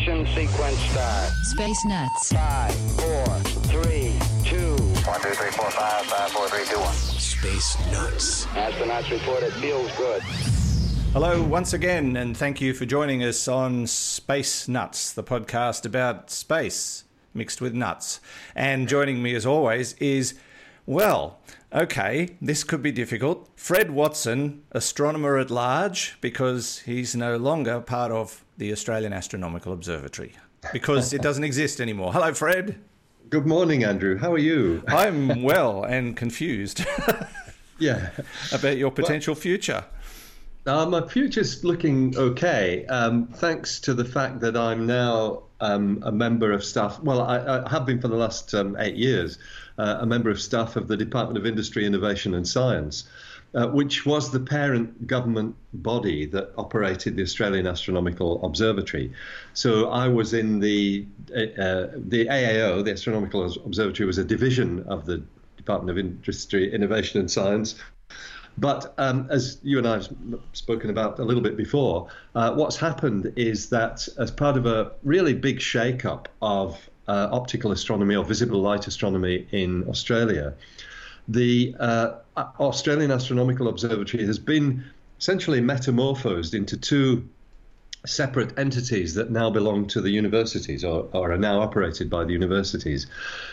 ignition sequence start. Space Nuts. 5, 4, 3, 2. 1, 2, 3, 4, 5, 5, 4, 3, 2, 1. Space Nuts. Astronauts report it feels good. Hello, once again, and thank you for joining us on Space Nuts, the podcast about space mixed with nuts. And joining me, as always, is, well, okay, this could be difficult. Fred Watson, astronomer at large, because he's no longer part of the Australian Astronomical Observatory, because it doesn't exist anymore. Hello, Fred. Good morning, Andrew. How are you? I'm well and confused Yeah. about your potential future. Uh, my future's looking okay, um, thanks to the fact that I'm now um, a member of staff. Well, I, I have been for the last um, eight years, uh, a member of staff of the Department of Industry, Innovation and Science, uh, which was the parent government body that operated the Australian Astronomical Observatory. So I was in the uh, the AAO, the Astronomical Observatory, was a division of the Department of Industry, Innovation and Science. But um, as you and I have spoken about a little bit before, uh, what's happened is that as part of a really big shake-up of uh, optical astronomy or visible light astronomy in Australia, the uh, Australian Astronomical Observatory has been essentially metamorphosed into two separate entities that now belong to the universities or, or, are now operated by the universities.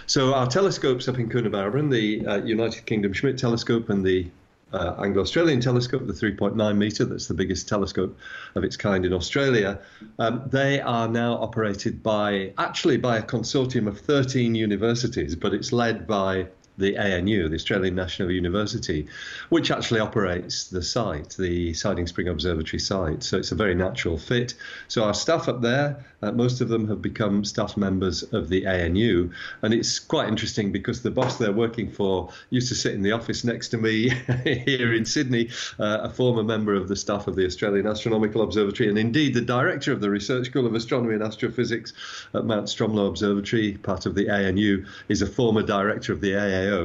So our telescopes up in Coonabarabran, the uh, United Kingdom Schmidt telescope and the uh, Anglo-Australian telescope, the 3.9 meter, that's the biggest telescope of its kind in Australia. Um, they are now operated by, actually by a consortium of 13 universities, but it's led by the ANU, the Australian National University, which actually operates the site, the Siding Spring Observatory site. So it's a very natural fit. So our staff up there, uh, most of them have become staff members of the ANU. And it's quite interesting because the boss they're working for used to sit in the office next to me here in Sydney, uh, a former member of the staff of the Australian Astronomical Observatory, and indeed the director of the Research School of Astronomy and Astrophysics at Mount Stromlo Observatory, part of the ANU, is a former director of the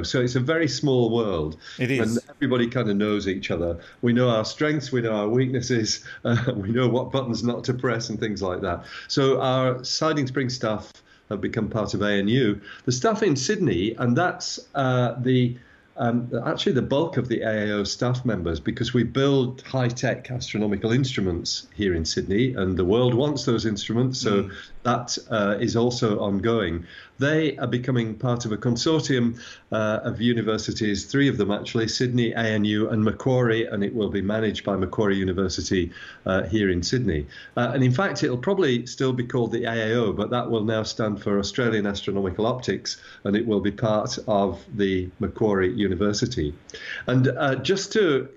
So it's a very small world. It is. And everybody kind of knows each other. We know our strengths, we know our weaknesses, uh, we know what buttons not to press and things like that. So our Siding Spring staff have become part of ANU. The staff in Sydney, and that's uh, the um, actually the bulk of the AAO staff members because we build high tech astronomical instruments here in Sydney, and the world wants those instruments, so mm. that uh, is also ongoing. They are becoming part of a consortium uh, of universities, three of them actually Sydney, ANU, and Macquarie, and it will be managed by Macquarie University uh, here in Sydney. Uh, and in fact, it'll probably still be called the AAO, but that will now stand for Australian Astronomical Optics, and it will be part of the Macquarie University. And uh, just to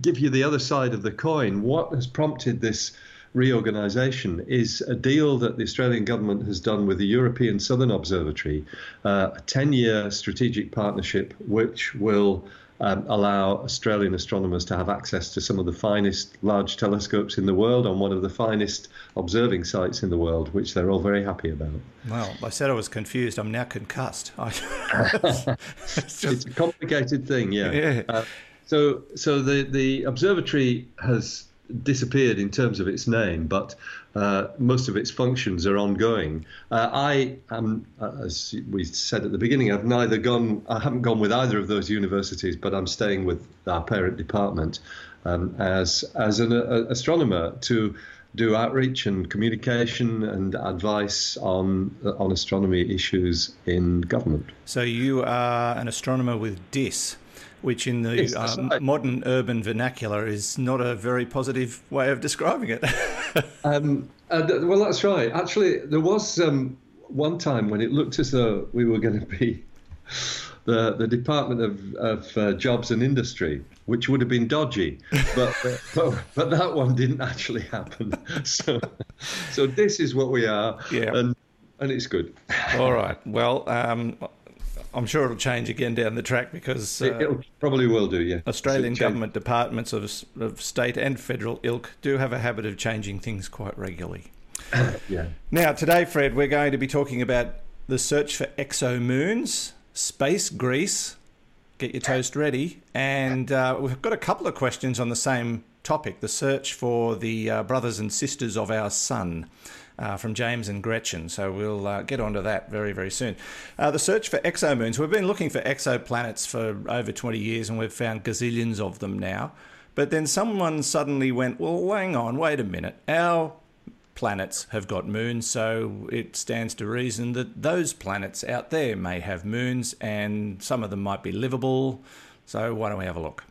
give you the other side of the coin, what has prompted this? Reorganisation is a deal that the Australian government has done with the European Southern Observatory, uh, a 10 year strategic partnership which will um, allow Australian astronomers to have access to some of the finest large telescopes in the world on one of the finest observing sites in the world, which they're all very happy about. Well, I said I was confused. I'm now concussed. it's, just... it's, a complicated thing, yeah. yeah. Uh, so, so the, the observatory has disappeared in terms of its name, but uh, most of its functions are ongoing. Uh, I am, uh, as we said at the beginning, I've neither gone, I haven't gone with either of those universities, but I'm staying with our parent department um, as as an a, astronomer to do outreach and communication and advice on on astronomy issues in government. So you are an astronomer with DIS which in the yes, uh, modern urban vernacular is not a very positive way of describing it. um, uh, well, that's right. Actually, there was um, one time when it looked as though we were going to be the, the Department of, of uh, Jobs and Industry, which would have been dodgy, but, but, but that one didn't actually happen. So, so this is what we are, Yeah. and, and it's good. All right. Well, um, I'm sure it'll change again down the track because It, uh, it probably will do, yeah. Australian government departments of, of state and federal ilk do have a habit of changing things quite regularly. Yeah. Now, today, Fred, we're going to be talking about the search for exomoons, space grease. Get your toast ready. And uh, we've got a couple of questions on the same topic the search for the uh, brothers and sisters of our sun. Uh, from James and Gretchen, so we'll uh, get onto that very, very soon. Uh, the search for exomoons. We've been looking for exoplanets for over 20 years and we've found gazillions of them now. But then someone suddenly went, well, hang on, wait a minute. Our planets have got moons, so it stands to reason that those planets out there may have moons and some of them might be livable. So why don't we have a look?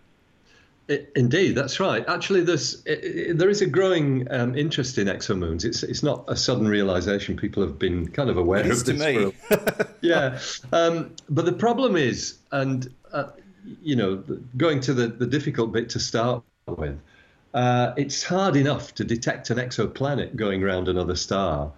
Indeed, that's right. Actually, there's there is a growing um, interest in exomoons. It's it's not a sudden realization. People have been kind of aware It is of to me. for a- yeah, um, but the problem is, and uh, you know, going to the the difficult bit to start with. Uh, it's hard enough to detect an exoplanet going around another star,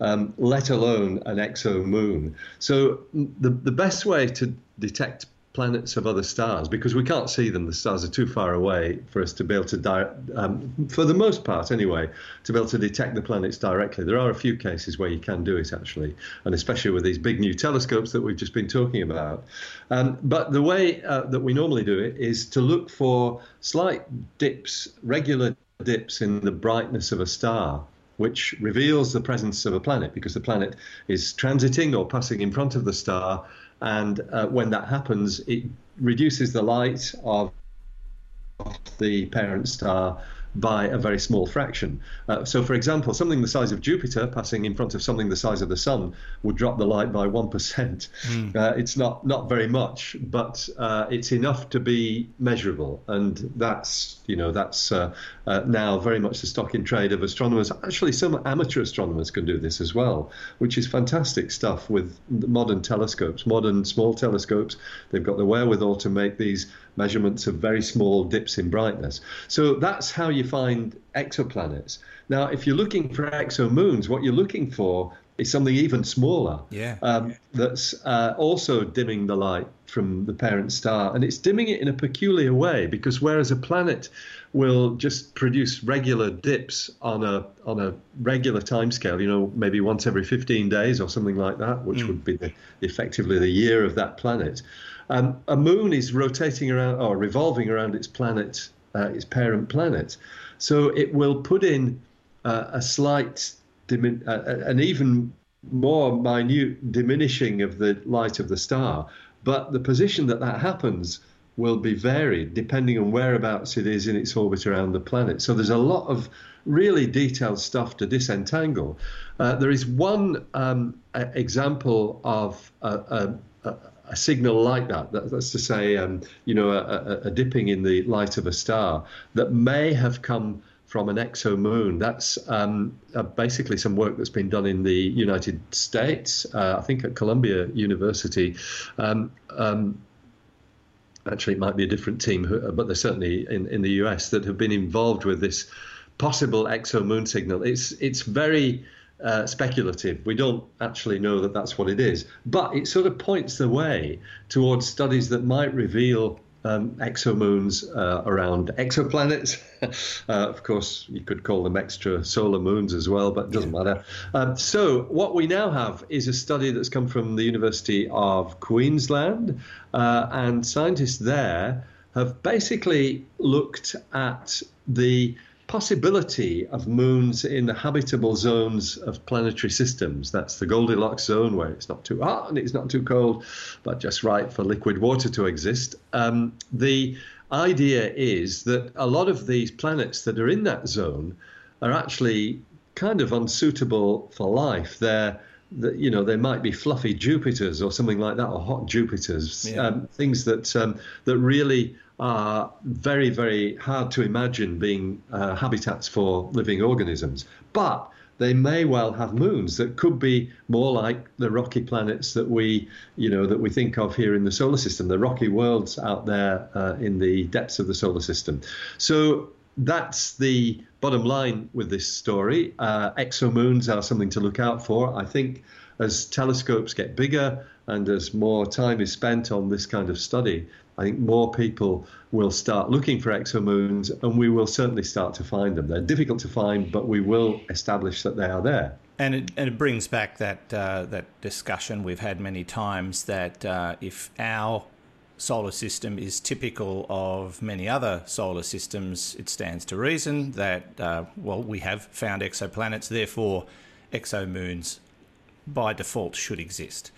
um, let alone an exomoon. So the the best way to detect planets of other stars, because we can't see them, the stars are too far away for us to be able to, di- um, for the most part anyway, to be able to detect the planets directly. There are a few cases where you can do it actually, and especially with these big new telescopes that we've just been talking about. Um, but the way uh, that we normally do it is to look for slight dips, regular dips in the brightness of a star which reveals the presence of a planet because the planet is transiting or passing in front of the star. And uh, when that happens, it reduces the light of the parent star by a very small fraction. Uh, so, for example, something the size of Jupiter passing in front of something the size of the Sun would drop the light by one percent. Uh, it's not not very much, but uh, it's enough to be measurable, and that's you know that's uh, uh, now very much the stock in trade of astronomers. Actually, some amateur astronomers can do this as well, which is fantastic stuff with modern telescopes, modern small telescopes. They've got the wherewithal to make these measurements of very small dips in brightness. So that's how you find exoplanets. Now, if you're looking for exomoons, what you're looking for is something even smaller. Yeah. Um, that's uh, also dimming the light from the parent star, and it's dimming it in a peculiar way because whereas a planet will just produce regular dips on a on a regular timescale, you know, maybe once every 15 days or something like that, which would be the, effectively the year of that planet. Um, a moon is rotating around or revolving around its planet, uh, its parent planet, so it will put in uh, a slight, dimin- uh, an even more minute diminishing of the light of the star, but the position that that happens will be varied depending on whereabouts it is in its orbit around the planet. So there's a lot of really detailed stuff to disentangle. Uh, there is one um, example of a, a, a, a signal like that, that that's to say, um, you know, a, a, a dipping in the light of a star that may have come from an exomoon. That's um, uh, basically some work that's been done in the United States, uh, I think at Columbia University. Um, um, actually, it might be a different team, but they're certainly in, in the US that have been involved with this possible exomoon signal. It's it's very uh, speculative. We don't actually know that that's what it is, but it sort of points the way towards studies that might reveal um, exomoons uh, around exoplanets. uh, of course, you could call them extra solar moons as well, but it doesn't matter. Um, so, what we now have is a study that's come from the University of Queensland, uh, and scientists there have basically looked at the possibility of moons in the habitable zones of planetary systems. That's the Goldilocks zone where it's not too hot and it's not too cold, but just right for liquid water to exist. Um, the idea is that a lot of these planets that are in that zone are actually kind of unsuitable for life. They're that you know they might be fluffy Jupiters or something like that, or hot Jupiters, Yeah. um, things that um, that really are very very hard to imagine being uh, habitats for living organisms. But they may well have moons that could be more like the rocky planets that we, you know, that we think of here in the solar system, the rocky worlds out there uh, in the depths of the solar system. So that's the bottom line with this story. Uh, exomoons are something to look out for. I think as telescopes get bigger and as more time is spent on this kind of study, I think more people will start looking for exomoons and we will certainly start to find them. They're difficult to find, but we will establish that they are there. And it, and it brings back that uh, that discussion we've had many times that uh, if our solar system is typical of many other solar systems, it stands to reason that uh, well we have found exoplanets, therefore exomoons by default should exist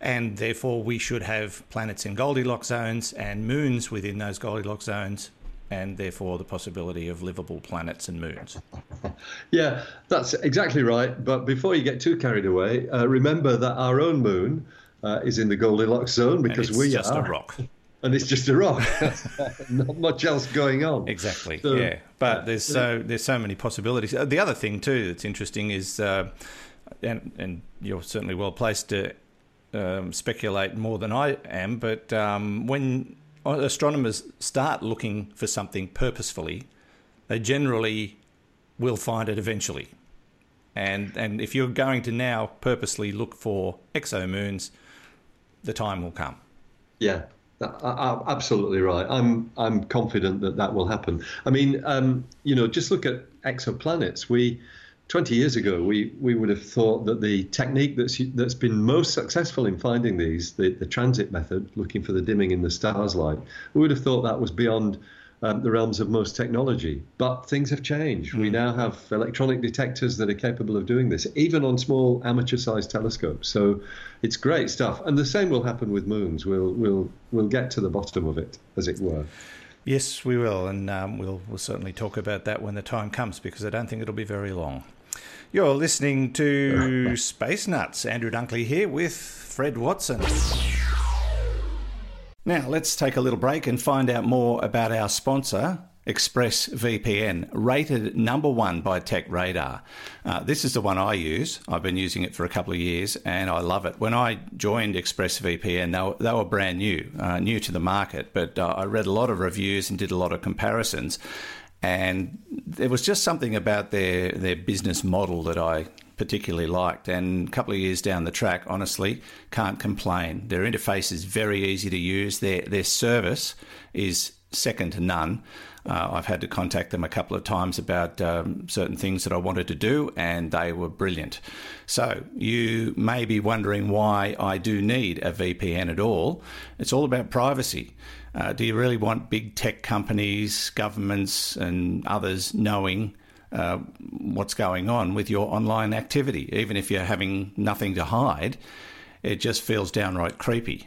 and therefore we should have planets in Goldilocks zones and moons within those Goldilocks zones, and therefore the possibility of livable planets and moons. Yeah, that's exactly right. But before you get too carried away, uh, remember that our own moon uh, is in the Goldilocks zone because we just are. Just a rock. And it's just a rock. Not much else going on. Exactly. So- yeah, but there's so there's so many possibilities. Uh, The other thing too that's interesting is, uh, and and you're certainly well placed to um, speculate more than I am, but um, when astronomers start looking for something purposefully, they generally will find it eventually. And and if you're going to now purposely look for exomoons, the time will come. Yeah, absolutely right. I'm I'm confident that that will happen. I mean, um, you know, just look at exoplanets. We 20 years ago, we, we would have thought that the technique that's that's been most successful in finding these, the, the transit method, looking for the dimming in the stars light, we would have thought that was beyond um, the realms of most technology. But things have changed. We now have electronic detectors that are capable of doing this, even on small amateur-sized telescopes. So it's great stuff. And the same will happen with moons. We'll we'll we'll get to the bottom of it, as it were. Yes, we will, and um, we'll we'll certainly talk about that when the time comes because I don't think it'll be very long. You're listening to Space Nuts. Andrew Dunkley here with Fred Watson. Now, let's take a little break and find out more about our sponsor, ExpressVPN, rated number one by Tech Radar. Uh, this is the one I use. I've been using it for a couple of years and I love it. When I joined ExpressVPN, they were, they were brand new, uh, new to the market, but uh, I read a lot of reviews and did a lot of comparisons. And there was just something about their, their business model that I particularly liked. And a couple of years down the track, honestly, can't complain. Their interface is very easy to use. Their their service is second to none. Uh, I've had to contact them a couple of times about um, certain things that I wanted to do, and they were brilliant. So, you may be wondering why I do need a VPN at all. It's all about privacy. Uh, do you really want big tech companies, governments, and others knowing uh, what's going on with your online activity? Even if you're having nothing to hide, it just feels downright creepy.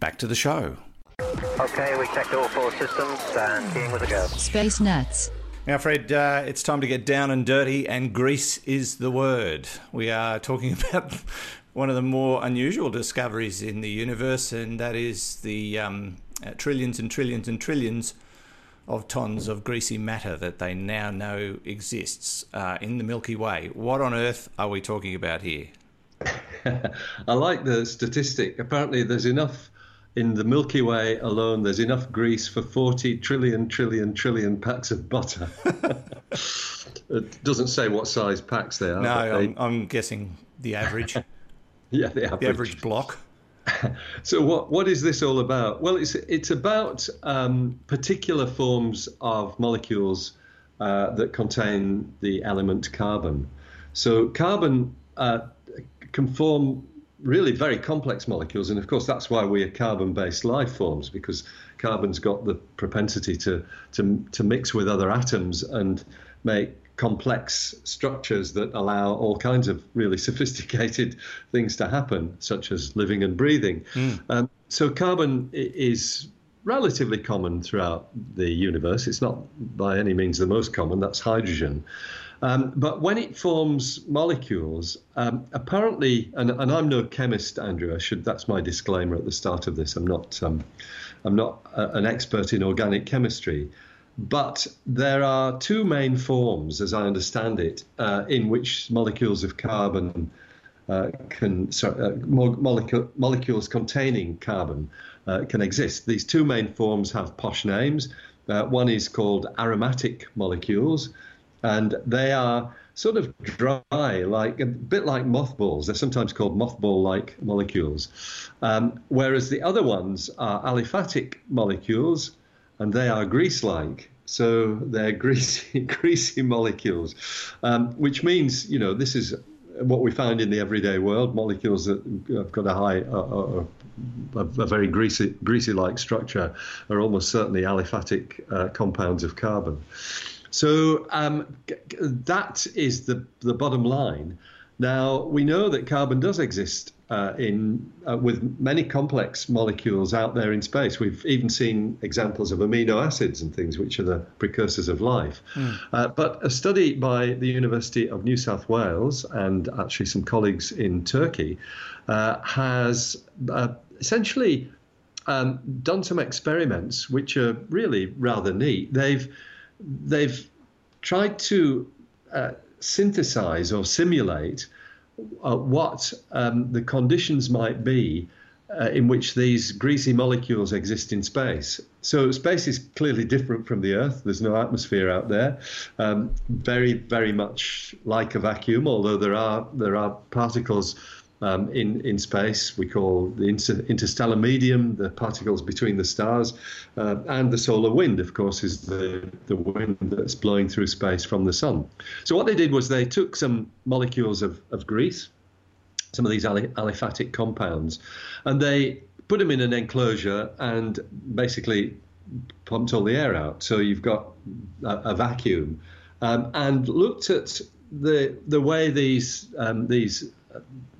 back to the show. Okay, we checked all four systems and keying with a go. Space Nuts. Now, Fred, uh, it's time to get down and dirty, and grease is the word. We are talking about one of the more unusual discoveries in the universe, and that is the um, uh, trillions and trillions and trillions of tons of greasy matter that they now know exists uh, in the Milky Way. What on earth are we talking about here? I like the statistic. Apparently, there's enough in the Milky Way alone, there's enough grease for 40 trillion, trillion, trillion packs of butter. it doesn't say what size packs they are. No, I'm, I'm guessing the average, yeah, the average. the average block. So what what is this all about? Well, it's it's about um, particular forms of molecules uh, that contain the element carbon. So carbon uh, can form really very complex molecules, and of course that's why we are carbon-based life forms because carbon's got the propensity to to to mix with other atoms and make complex structures that allow all kinds of really sophisticated things to happen, such as living and breathing. Um, so carbon is relatively common throughout the universe. It's not by any means the most common. That's hydrogen. Um, but when it forms molecules, um, apparently, and, and I'm no chemist, Andrew. I should. That's my disclaimer at the start of this. I'm not. Um, I'm not a, an expert in organic chemistry. But there are two main forms, as I understand it, uh, in which molecules of carbon uh, can sorry, uh, mo- molecule, molecules containing carbon uh, can exist. These two main forms have posh names. Uh, one is called aromatic molecules, and they are sort of dry, like a bit like mothballs. They're sometimes called mothball-like molecules. Um, whereas the other ones are aliphatic molecules, and they are grease-like. So they're greasy, greasy molecules, um, which means you know this is what we find in the everyday world. Molecules that have got a high, uh, uh, a, a very greasy, greasy-like structure are almost certainly aliphatic uh, compounds of carbon. So um, that is the the bottom line. Now we know that carbon does exist uh, in uh, with many complex molecules out there in space. We've even seen examples of amino acids and things, which are the precursors of life. Uh, but a study by the University of New South Wales and actually some colleagues in Turkey uh, has uh, essentially um, done some experiments which are really rather neat. They've they've tried to uh, synthesize or simulate uh, what um, the conditions might be uh, in which these greasy molecules exist in space. So space is clearly different from the Earth. There's no atmosphere out there. Um, very, very much like a vacuum, although there are there are particles um, in in space. We call the inter- interstellar medium, the particles between the stars, uh, and the solar wind. Of course, is the the wind that's blowing through space from the sun. So what they did was they took some molecules of, of grease, some of these ali- aliphatic compounds, and they put them in an enclosure and basically pumped all the air out. So you've got a, a vacuum, um, and looked at the the way these um, these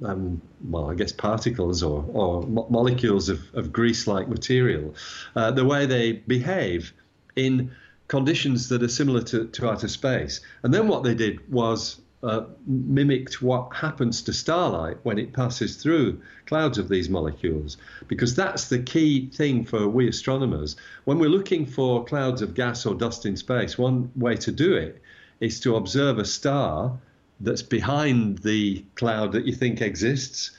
um, well, I guess particles or, or mo- molecules of, of grease-like material, uh, the way they behave in conditions that are similar to, to outer space. And then what they did was uh, mimicked what happens to starlight when it passes through clouds of these molecules, because that's the key thing for we astronomers. When we're looking for clouds of gas or dust in space, one way to do it is to observe a star that's behind the cloud that you think exists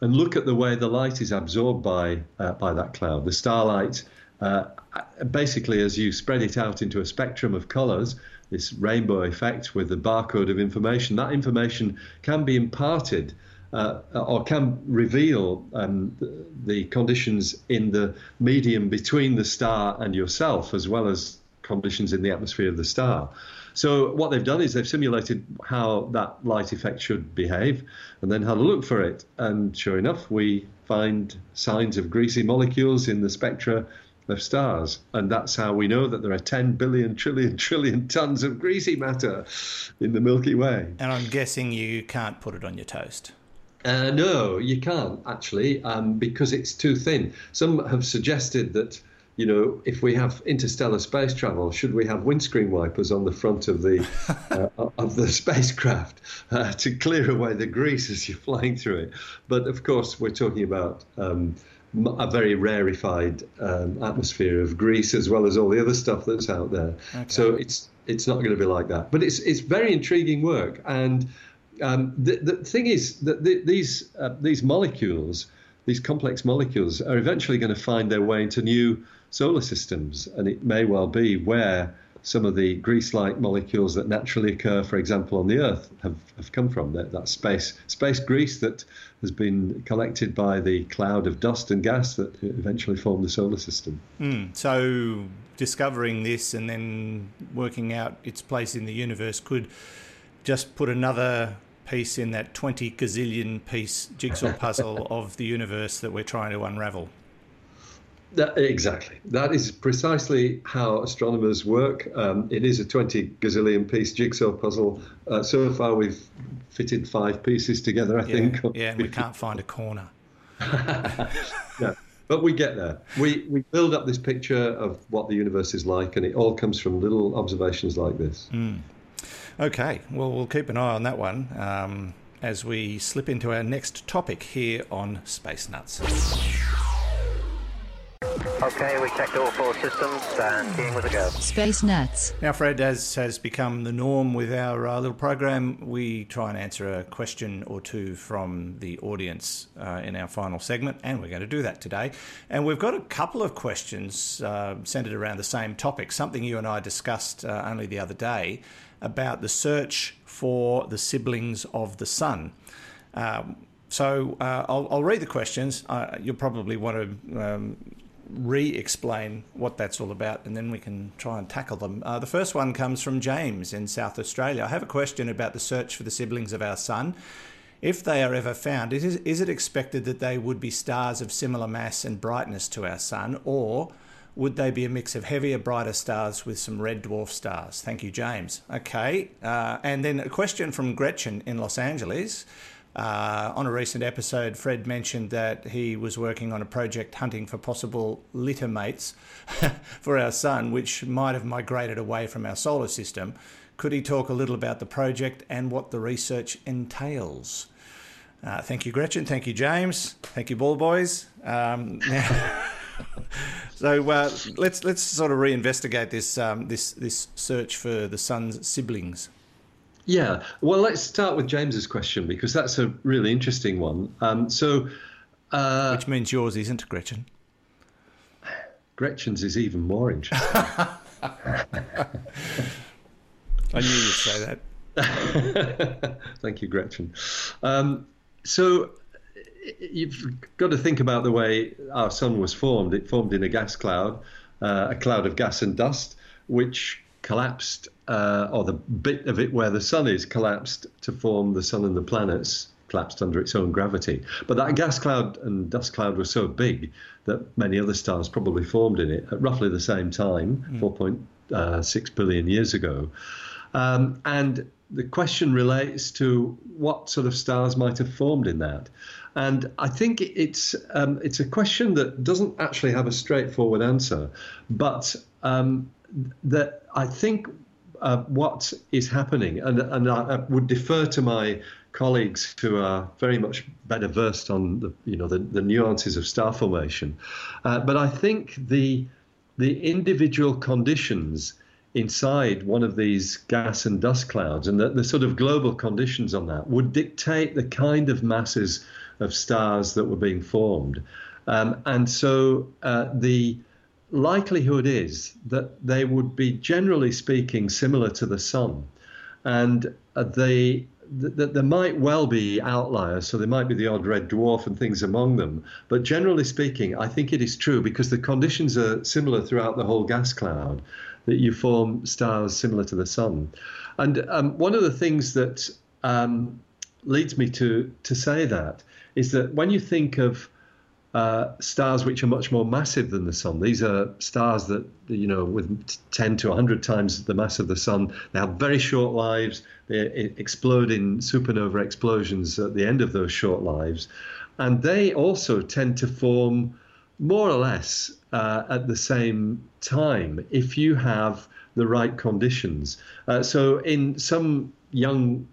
and look at the way the light is absorbed by uh, by that cloud. The starlight, uh, basically, as you spread it out into a spectrum of colours, this rainbow effect with the barcode of information, that information can be imparted. Uh, or can reveal um, the conditions in the medium between the star and yourself, as well as conditions in the atmosphere of the star. So what they've done is they've simulated how that light effect should behave, and then had a look for it. And sure enough, we find signs of greasy molecules in the spectra of stars, and that's how we know that there are 10 billion trillion trillion tons of greasy matter in the Milky Way. And I'm guessing you can't put it on your toast. Uh, no, you can't actually, um, because it's too thin. Some have suggested that, you know, if we have interstellar space travel, should we have windscreen wipers on the front of the uh, of the spacecraft uh, to clear away the grease as you're flying through it? But of course, we're talking about. Um, a very rarefied um, atmosphere of grease, as well as all the other stuff that's out there. So it's it's not going to be like that. But it's it's very intriguing work, and um, the, the thing is that the, these uh, these molecules these complex molecules are eventually going to find their way into new solar systems, and it may well be where some of the grease-like molecules that naturally occur, for example, on the Earth, have, have come from. That, that space space grease that has been collected by the cloud of dust and gas that eventually formed the solar system. Mm, so discovering this and then working out its place in the universe could just put another piece in that 20 gazillion piece jigsaw puzzle of the universe that we're trying to unravel. That, exactly. That is precisely how astronomers work. Um, it is a 20 gazillion piece jigsaw puzzle. Uh, so far, we've fitted five pieces together, I yeah, think. Yeah, and we can't find a corner. no, but we get there. We, we build up this picture of what the universe is like, and it all comes from little observations like this. Mm. Okay, well, we'll keep an eye on that one um, as we slip into our next topic here on Space Nuts. Okay, we checked all four systems and keying was a go. Space Nuts. Now, Fred, as has become the norm with our uh, little program, we try and answer a question or two from the audience uh, in our final segment, and we're going to do that today. And we've got a couple of questions uh, centered around the same topic, something you and I discussed uh, only the other day about the search for the siblings of the sun. Um, so uh, I'll, I'll, read the questions. Uh, you'll probably want to um, re explain what that's all about, and then we can try and tackle them. Uh, the first one comes from James in South Australia. I have a question about the search for the siblings of our sun. If they are ever found, is, is it expected that they would be stars of similar mass and brightness to our sun, or would they be a mix of heavier, brighter stars with some red dwarf stars? Thank you, James. Okay. Uh, and then a question from Gretchen in Los Angeles. Uh, on a recent episode, Fred mentioned that he was working on a project hunting for possible litter mates for our sun, which might have migrated away from our solar system. Could he talk a little about the project and what the research entails? Uh, thank you, Gretchen. Thank you, James. Thank you, Ball Boys. Um, so uh, let's let's sort of reinvestigate this um, this this search for the sun's siblings. Yeah, well, let's start with James's question because that's a really interesting one. Um, so, uh, which means yours isn't, Gretchen. Gretchen's is even more interesting. I knew you'd say that. Thank you, Gretchen. Um, so, you've got to think about the way our sun was formed. It formed in a gas cloud, uh, a cloud of gas and dust, which collapsed, uh, or the bit of it where the sun is collapsed to form the sun and the planets, collapsed under its own gravity. But that gas cloud and dust cloud was so big that many other stars probably formed in it at roughly the same time, mm. 4.6 billion years ago. Um, and the question relates to what sort of stars might have formed in that. And I think it's um, it's a question that doesn't actually have a straightforward answer, but um, that I think uh, what is happening, and, and I, I, would defer to my colleagues who are very much better versed on the you know the, the nuances of star formation, uh, but I think the the individual conditions inside one of these gas and dust clouds and the, the sort of global conditions on that would dictate the kind of masses of stars that were being formed. Um, and so uh, the likelihood is that they would be, generally speaking, similar to the sun. And uh, they that there might well be outliers, so there might be the odd red dwarf and things among them. But generally speaking, I think it is true because the conditions are similar throughout the whole gas cloud that you form stars similar to the sun. And um, one of the things that um, leads me to to say that is that when you think of uh, stars which are much more massive than the sun. These are stars that, you know, with 10 to 100 times the mass of the sun, they have very short lives. They explode in supernova explosions at the end of those short lives. And they also tend to form more or less uh, at the same time if you have the right conditions. Uh, so, in some young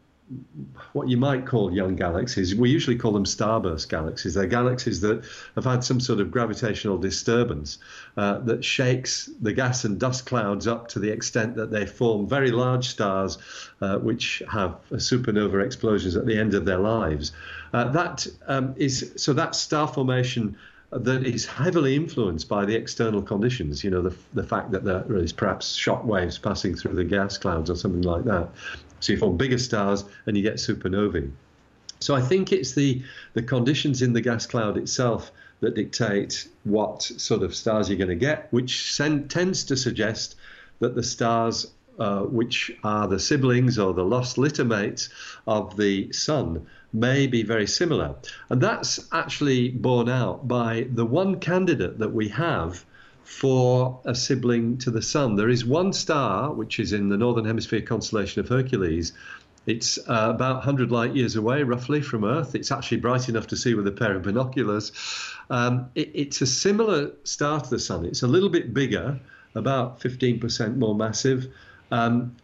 what you might call young galaxies. We usually call them starburst galaxies. They're galaxies that have had some sort of gravitational disturbance uh, that shakes the gas and dust clouds up to the extent that they form very large stars, uh, which have supernova explosions at the end of their lives. Uh, that um, is so that star formation that is heavily influenced by the external conditions. You know, the, the fact that there is perhaps shock waves passing through the gas clouds or something like that. So you form bigger stars and you get supernovae. So I think it's the the conditions in the gas cloud itself that dictate what sort of stars you're going to get, which sen- tends to suggest that the stars uh, which are the siblings or the lost littermates of the sun may be very similar. And that's actually borne out by the one candidate that we have for a sibling to the Sun. There is one star, which is in the northern hemisphere constellation of Hercules. It's uh, about 100 light years away, roughly, from Earth. It's actually bright enough to see with a pair of binoculars. Um, it, it's a similar star to the Sun. It's a little bit bigger, about 15% more massive, um,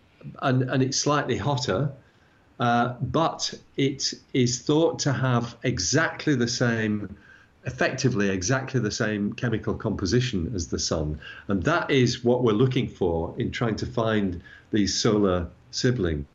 and, and it's slightly hotter. Uh, but it is thought to have exactly the same, effectively exactly the same chemical composition as the sun. And that is what we're looking for in trying to find these solar siblings,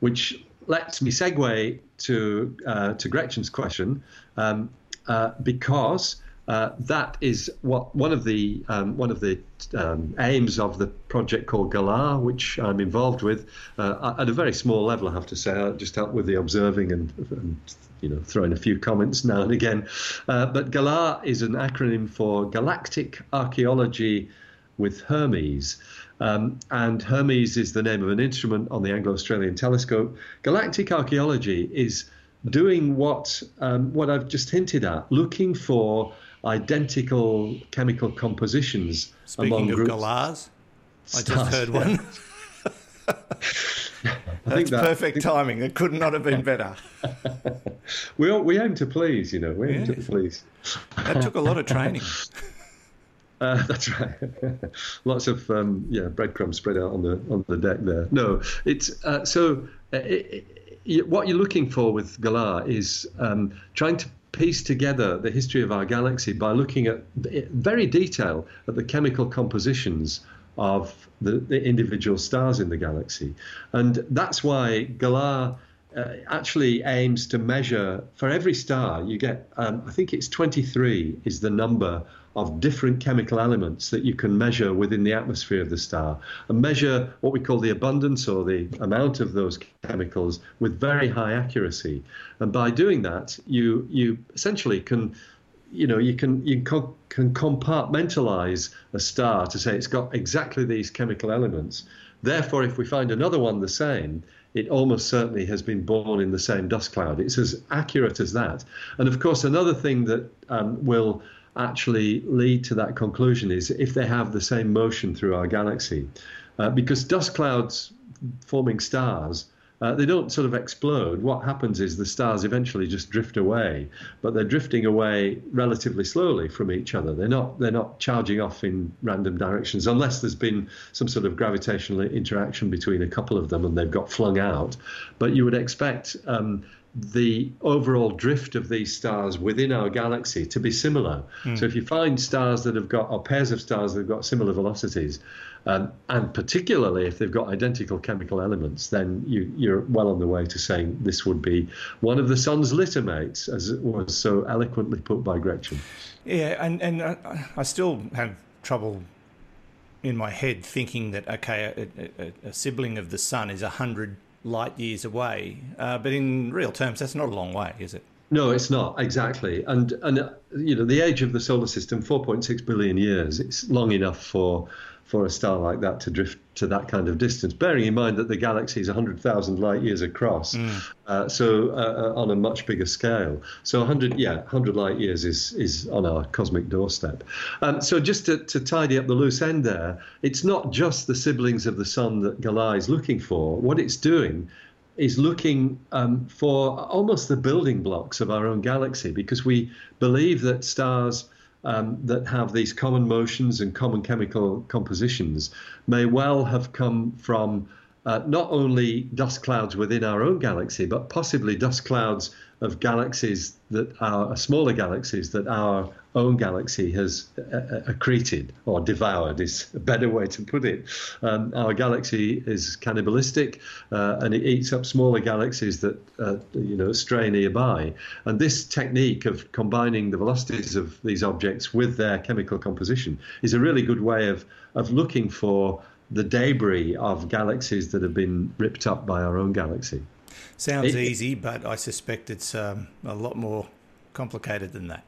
which lets me segue to, uh, to Gretchen's question, um, uh, because uh, that is what one of the um, one of the um, aims of the project called GALAH, which I'm involved with uh, at a very small level. I have to say, I just help with the observing and, and you know throwing a few comments now and again. Uh, but GALAH is an acronym for Galactic Archaeology with Hermes. Um, and Hermes is the name of an instrument on the Anglo Australian telescope. Galactic archaeology is doing what um, what I've just hinted at, looking for identical chemical compositions Speaking among of groups. galahs, I just heard one. I That's think that- perfect timing. It could not have been better. We we aim to please, you know. We aim to please. That took a lot of training. Uh, that's right. Lots of um, yeah breadcrumbs spread out on the on the deck there. No, it's uh, so. Uh, it, it, what you're looking for with GALAH is um, trying to piece together the history of our galaxy by looking at very detail at the chemical compositions of the, the individual stars in the galaxy, and that's why GALAH uh, actually aims to measure for every star you get um, i think it's 23 is the number of different chemical elements that you can measure within the atmosphere of the star. And measure what we call the abundance or the amount of those chemicals with very high accuracy. And by doing that you you essentially can you know you can you can, compartmentalize a star to say it's got exactly these chemical elements. Therefore if we find another one the same it almost certainly has been born in the same dust cloud. It's as accurate as that. And of course another thing that um, will actually lead to that conclusion is if they have the same motion through our galaxy. Uh, because dust clouds forming stars uh, they don't sort of explode. What happens is the stars eventually just drift away, but they're drifting away relatively slowly from each other. They're not they're not charging off in random directions unless there's been some sort of gravitational interaction between a couple of them and they've got flung out. But you would expect um, the overall drift of these stars within our galaxy to be similar. So if you find stars that have got, or pairs of stars that have got similar velocities, um, and particularly if they've got identical chemical elements, then you, you're well on the way to saying this would be one of the sun's littermates, as it was so eloquently put by Gretchen. Yeah, and and I, I still have trouble in my head thinking that okay, a, a, a sibling of the sun is a hundred light years away, uh, but in real terms, that's not a long way, is it? No, it's not exactly. And and uh, you know the age of the solar system, 4.6 billion years. It's long enough for for a star like that to drift to that kind of distance. Bearing in mind that the galaxy is 100,000 light years across, uh, so uh, uh, on a much bigger scale. So 100, yeah, 100 light years is is on our cosmic doorstep. Um, so just to, to tidy up the loose end there, it's not just the siblings of the sun that GALAH is looking for. What it's doing is looking um, for almost the building blocks of our own galaxy because we believe that stars um, that have these common motions and common chemical compositions may well have come from uh, not only dust clouds within our own galaxy, but possibly dust clouds of galaxies that are smaller galaxies that our own galaxy has uh, uh, accreted or devoured is a better way to put it. Um, our galaxy is cannibalistic uh, and it eats up smaller galaxies that uh, you know stray nearby. And this technique of combining the velocities of these objects with their chemical composition is a really good way of of looking for the debris of galaxies that have been ripped up by our own galaxy. Sounds it, easy, but I suspect it's um, a lot more complicated than that.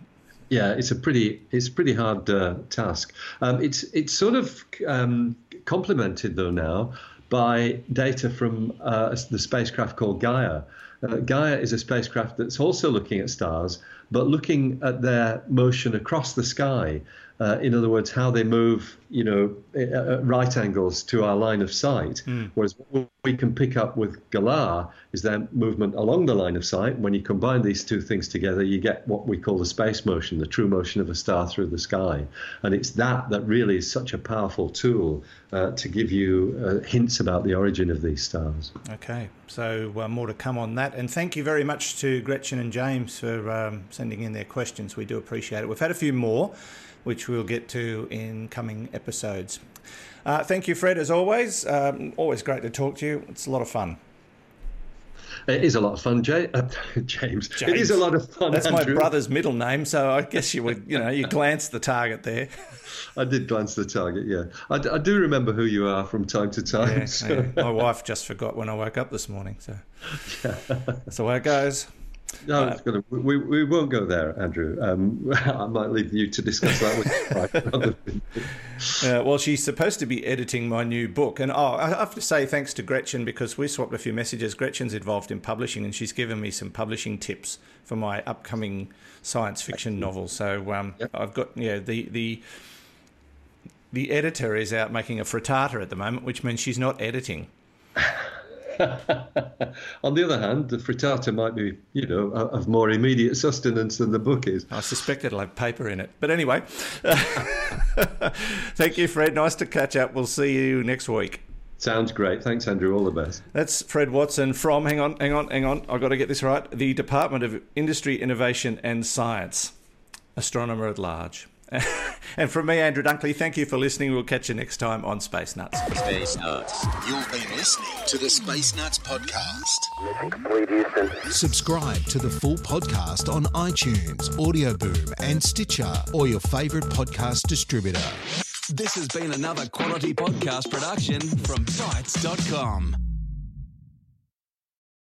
Yeah, it's a pretty it's a pretty hard uh, task. Um, it's it's sort of um, complemented though now by data from uh, the spacecraft called Gaia. Uh, Gaia is a spacecraft that's also looking at stars, but looking at their motion across the sky. Uh, in other words, how they move, you know, at right angles to our line of sight. Mm. Whereas what we can pick up with GALAH is their movement along the line of sight. When you combine these two things together, you get what we call the space motion, the true motion of a star through the sky. And it's that that really is such a powerful tool uh, to give you uh, hints about the origin of these stars. Okay, so uh, more to come on that. And thank you very much to Gretchen and James for um, sending in their questions. We do appreciate it. We've had a few more which we'll get to in coming episodes. Uh, thank you, Fred, as always. Um, always great to talk to you. It's a lot of fun. It is a lot of fun, Jay, uh, James. James. It is a lot of fun. That's Andrew. my brother's middle name, so I guess you would, you know, you glanced the target there. I did glance the target, yeah. I, I, do remember who you are from time to time. Yeah, so. yeah. My wife just forgot when I woke up this morning, so yeah. that's the way it goes. No, uh, gonna, we, we won't go there, Andrew. Um, I might leave you to discuss that with uh, well, she's supposed to be editing my new book. And oh, I have to say thanks to Gretchen because we swapped a few messages. Gretchen's involved in publishing and she's given me some publishing tips for my upcoming science fiction novel. So um, yep. I've got, yeah, the, the, the editor is out making a frittata at the moment, which means she's not editing. On the other hand, the frittata might be, you know, of more immediate sustenance than the book is. I suspect it'll have paper in it. But anyway, thank you, Fred. Nice to catch up. We'll see you next week. Sounds great. Thanks, Andrew. All the best. That's Fred Watson from, hang on, hang on, hang on. I've got to get this right. The Department of Industry, Innovation and Science, astronomer at large. And from me, Andrew Dunkley, thank you for listening. We'll catch you next time on Space Nuts. Space Nuts. You've been listening to the Space Nuts podcast. Subscribe to the full podcast on iTunes, Audio Boom, and Stitcher, or your favourite podcast distributor. This has been another quality podcast production from Bitesz.com.